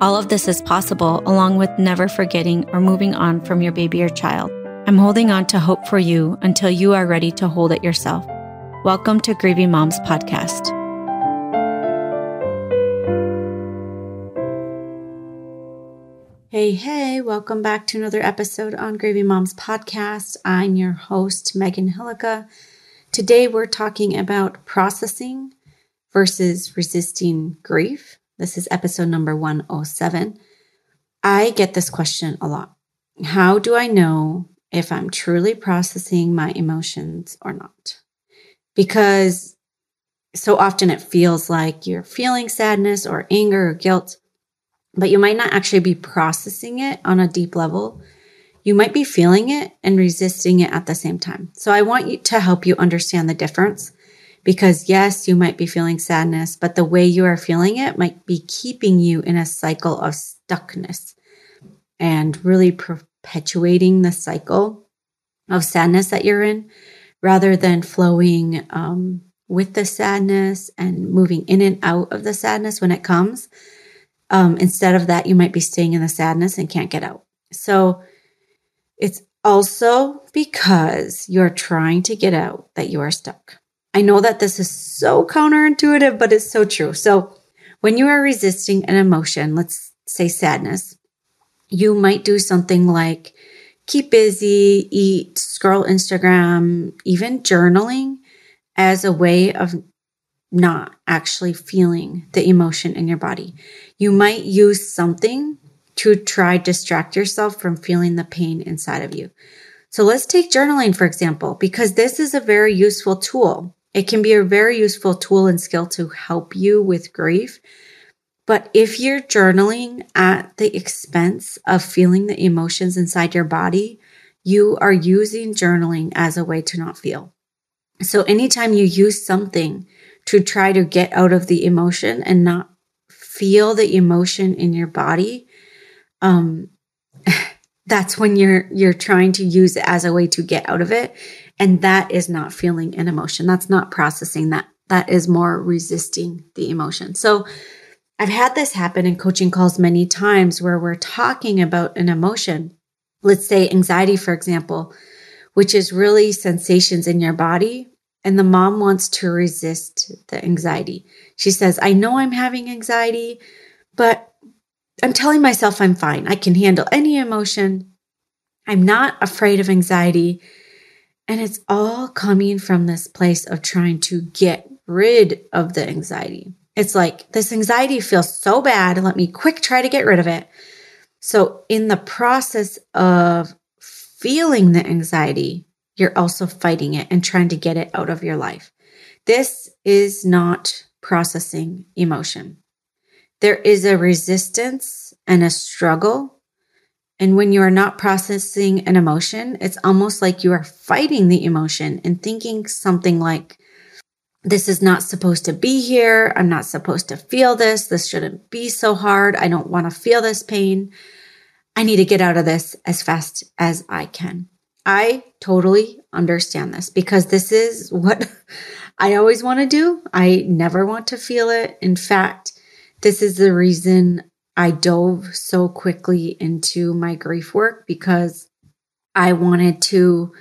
All of this is possible along with never forgetting or moving on from your baby or child. I'm holding on to hope for you until you are ready to hold it yourself. Welcome to Grieving Moms Podcast. Hey, hey, welcome back to another episode on Grieving Moms Podcast. I'm your host, Megan Hillukka. Today we're talking about processing versus resisting grief. This is episode number 107. I get this question a lot. How do I know if I'm truly processing my emotions or not? Because so often it feels like you're feeling sadness or anger or guilt, but you might not actually be processing it on a deep level you might be feeling it and resisting it at the same time. So I want you to help you understand the difference because yes, you might be feeling sadness, but the way you are feeling it might be keeping you in a cycle of stuckness and really perpetuating the cycle of sadness that you're in rather than flowing um, with the sadness and moving in and out of the sadness when it comes. Um, instead of that, you might be staying in the sadness and can't get out. So it's also because you're trying to get out that you are stuck. I know that this is so counterintuitive, but it's so true. So, when you are resisting an emotion, let's say sadness, you might do something like keep busy, eat, scroll Instagram, even journaling as a way of not actually feeling the emotion in your body. You might use something to try distract yourself from feeling the pain inside of you. So let's take journaling, for example, because this is a very useful tool. It can be a very useful tool and skill to help you with grief. But if you're journaling at the expense of feeling the emotions inside your body, you are using journaling as a way to not feel. So anytime you use something to try to get out of the emotion and not feel the emotion in your body, um, that's when you're you're trying to use it as a way to get out of it and that is not feeling an emotion that's not processing that that is more resisting the emotion so i've had this happen in coaching calls many times where we're talking about an emotion let's say anxiety for example which is really sensations in your body and the mom wants to resist the anxiety she says i know i'm having anxiety but I'm telling myself I'm fine. I can handle any emotion. I'm not afraid of anxiety. And it's all coming from this place of trying to get rid of the anxiety. It's like this anxiety feels so bad. Let me quick try to get rid of it. So, in the process of feeling the anxiety, you're also fighting it and trying to get it out of your life. This is not processing emotion there is a resistance and a struggle. And when you are not processing an emotion, it's almost like you are fighting the emotion and thinking something like, this is not supposed to be here. I'm not supposed to feel this. This shouldn't be so hard. I don't want to feel this pain. I need to get out of this as fast as I can. I totally understand this because this is what I always want to do. I never want to feel it. In fact, this is the reason I dove so quickly into my grief work because I wanted to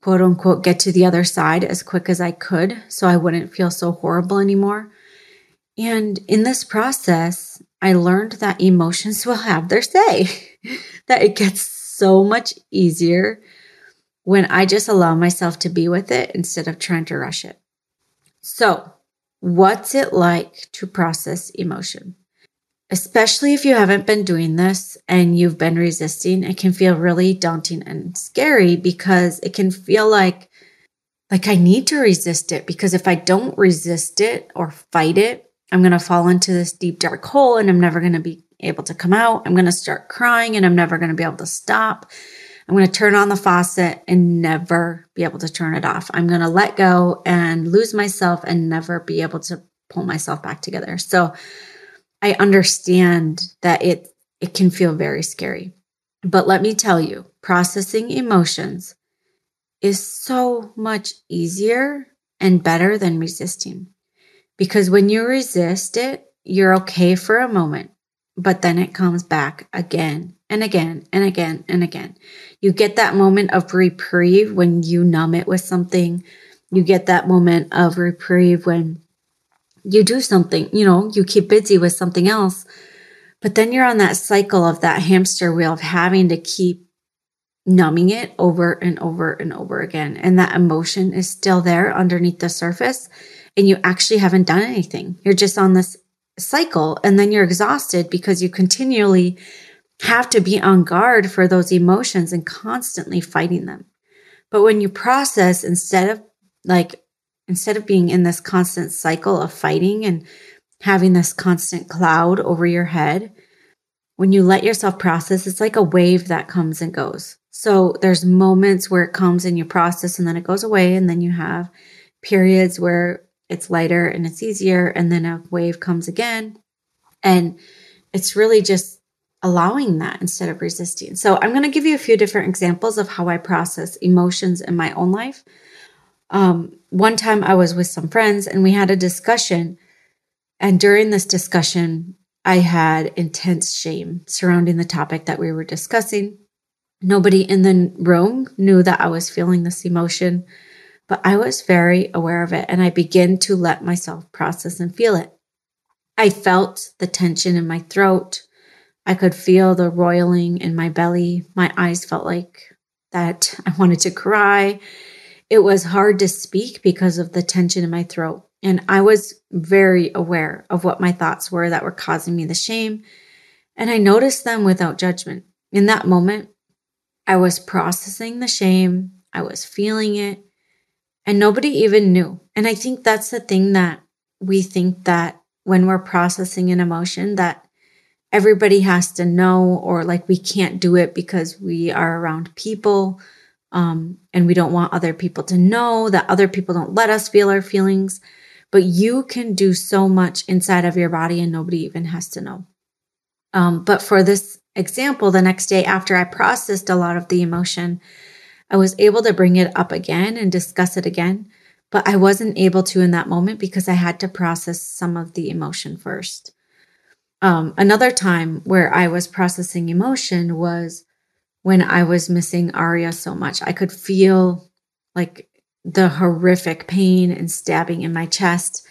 quote unquote get to the other side as quick as I could so I wouldn't feel so horrible anymore. And in this process, I learned that emotions will have their say, that it gets so much easier when I just allow myself to be with it instead of trying to rush it. So, What's it like to process emotion? Especially if you haven't been doing this and you've been resisting, it can feel really daunting and scary because it can feel like like I need to resist it because if I don't resist it or fight it, I'm going to fall into this deep dark hole and I'm never going to be able to come out. I'm going to start crying and I'm never going to be able to stop. I'm going to turn on the faucet and never be able to turn it off. I'm going to let go and lose myself and never be able to pull myself back together. So I understand that it it can feel very scary. But let me tell you, processing emotions is so much easier and better than resisting. Because when you resist it, you're okay for a moment, but then it comes back again and again and again and again. You get that moment of reprieve when you numb it with something. You get that moment of reprieve when you do something, you know, you keep busy with something else. But then you're on that cycle of that hamster wheel of having to keep numbing it over and over and over again. And that emotion is still there underneath the surface. And you actually haven't done anything. You're just on this cycle. And then you're exhausted because you continually have to be on guard for those emotions and constantly fighting them. But when you process, instead of like, instead of being in this constant cycle of fighting and having this constant cloud over your head, when you let yourself process, it's like a wave that comes and goes. So there's moments where it comes and you process and then it goes away. And then you have periods where it's lighter and it's easier. And then a wave comes again. And it's really just allowing that instead of resisting. So I'm going to give you a few different examples of how I process emotions in my own life. Um, one time I was with some friends and we had a discussion. And during this discussion, I had intense shame surrounding the topic that we were discussing. Nobody in the room knew that I was feeling this emotion, but I was very aware of it and I began to let myself process and feel it. I felt the tension in my throat. I could feel the roiling in my belly. My eyes felt like that I wanted to cry. It was hard to speak because of the tension in my throat. And I was very aware of what my thoughts were that were causing me the shame. And I noticed them without judgment. In that moment, I was processing the shame, I was feeling it, and nobody even knew. And I think that's the thing that we think that when we're processing an emotion that everybody has to know or like we can't do it because we are around people um, and we don't want other people to know that other people don't let us feel our feelings but you can do so much inside of your body and nobody even has to know um, but for this example, the next day after I processed a lot of the emotion, I was able to bring it up again and discuss it again. But I wasn't able to in that moment because I had to process some of the emotion first. Um, another time where I was processing emotion was when I was missing Aria so much. I could feel like the horrific pain and stabbing in my chest.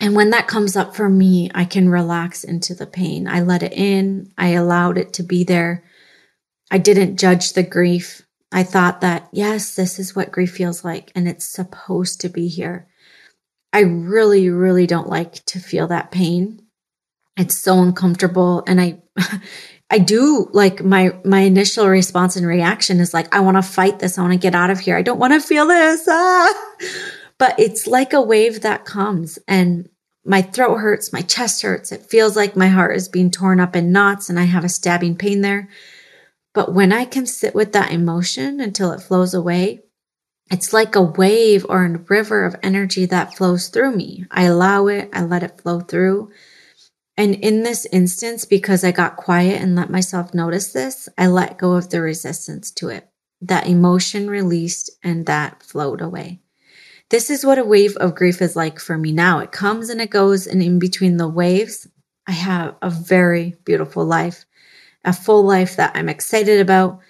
And when that comes up for me, I can relax into the pain. I let it in, I allowed it to be there. I didn't judge the grief. I thought that, yes, this is what grief feels like, and it's supposed to be here. I really, really don't like to feel that pain. It's so uncomfortable. And I, I do like my, my initial response and reaction is like, I want to fight this. I want to get out of here. I don't want to feel this. Ah but it's like a wave that comes and my throat hurts, my chest hurts. It feels like my heart is being torn up in knots and I have a stabbing pain there. But when I can sit with that emotion until it flows away, it's like a wave or a river of energy that flows through me. I allow it, I let it flow through. And in this instance, because I got quiet and let myself notice this, I let go of the resistance to it. That emotion released and that flowed away. This is what a wave of grief is like for me now. It comes and it goes, and in between the waves, I have a very beautiful life, a full life that I'm excited about.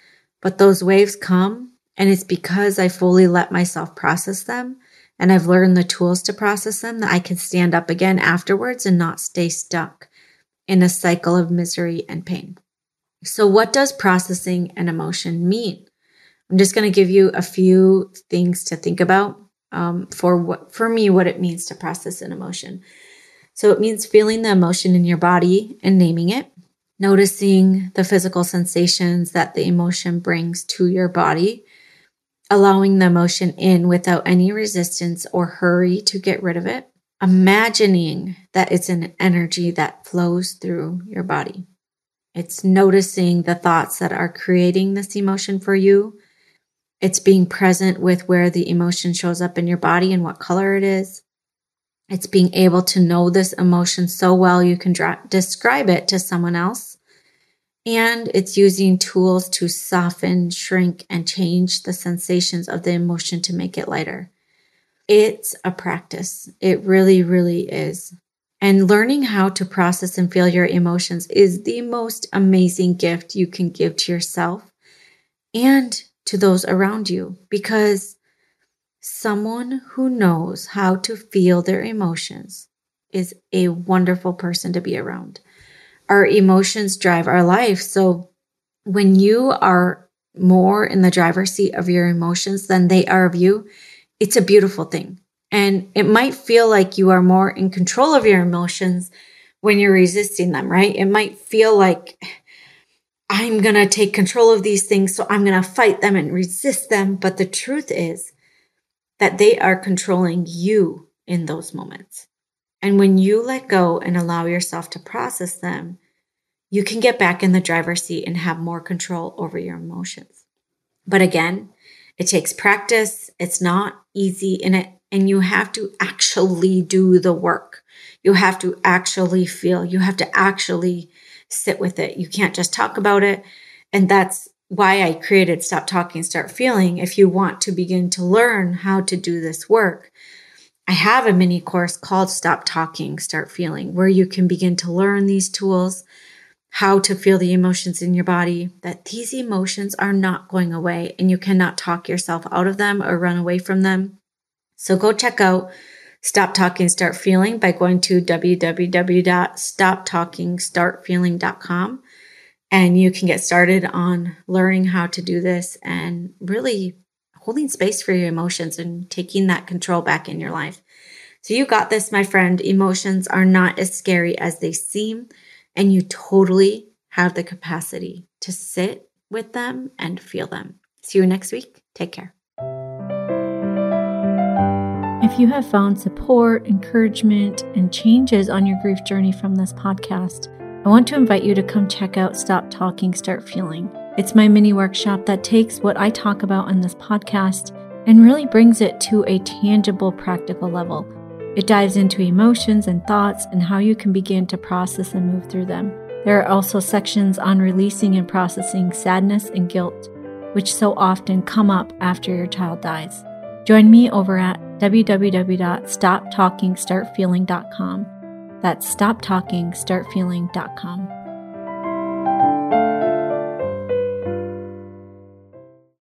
But those waves come, and it's because I fully let myself process them. And I've learned the tools to process them that I can stand up again afterwards and not stay stuck in a cycle of misery and pain. So, what does processing an emotion mean? I'm just going to give you a few things to think about um, for what for me what it means to process an emotion. So it means feeling the emotion in your body and naming it, noticing the physical sensations that the emotion brings to your body, allowing the emotion in without any resistance or hurry to get rid of it, imagining that it's an energy that flows through your body. It's noticing the thoughts that are creating this emotion for you. It's being present with where the emotion shows up in your body and what color it is. It's being able to know this emotion so well you can dra- describe it to someone else. And it's using tools to soften, shrink, and change the sensations of the emotion to make it lighter. It's a practice. It really, really is. And learning how to process and feel your emotions is the most amazing gift you can give to yourself and to those around you because someone who knows how to feel their emotions is a wonderful person to be around. Our emotions drive our life. So when you are more in the driver's seat of your emotions than they are of you, it's a beautiful thing. And it might feel like you are more in control of your emotions when you're resisting them, right? It might feel like I'm going to take control of these things, so I'm going to fight them and resist them. But the truth is that they are controlling you in those moments. And when you let go and allow yourself to process them, you can get back in the driver's seat and have more control over your emotions. But again, it takes practice. It's not easy and it and you have to actually do the work. You have to actually feel. You have to actually sit with it. You can't just talk about it. And that's why I created Stop Talking, Start Feeling. If you want to begin to learn how to do this work, I have a mini course called Stop Talking, Start Feeling, where you can begin to learn these tools, how to feel the emotions in your body, that these emotions are not going away and you cannot talk yourself out of them or run away from them. So go check out Stop Talking, Start Feeling by going to www.stoptalkingstartfeeling.com. And you can get started on learning how to do this and really holding space for your emotions and taking that control back in your life. So you got this, my friend. Emotions are not as scary as they seem, and you totally have the capacity to sit with them and feel them. See you next week. Take care. If you have found support, encouragement, and changes on your grief journey from this podcast, I want to invite you to come check out Stop Talking, Start Feeling. It's my mini workshop that takes what I talk about on this podcast and really brings it to a tangible, practical level. It dives into emotions and thoughts and how you can begin to process and move through them. There are also sections on releasing and processing sadness and guilt, which so often come up after your child dies. Join me over at www.stoptalkingstartfeeling.com. That's stoptalkingstartfeeling.com.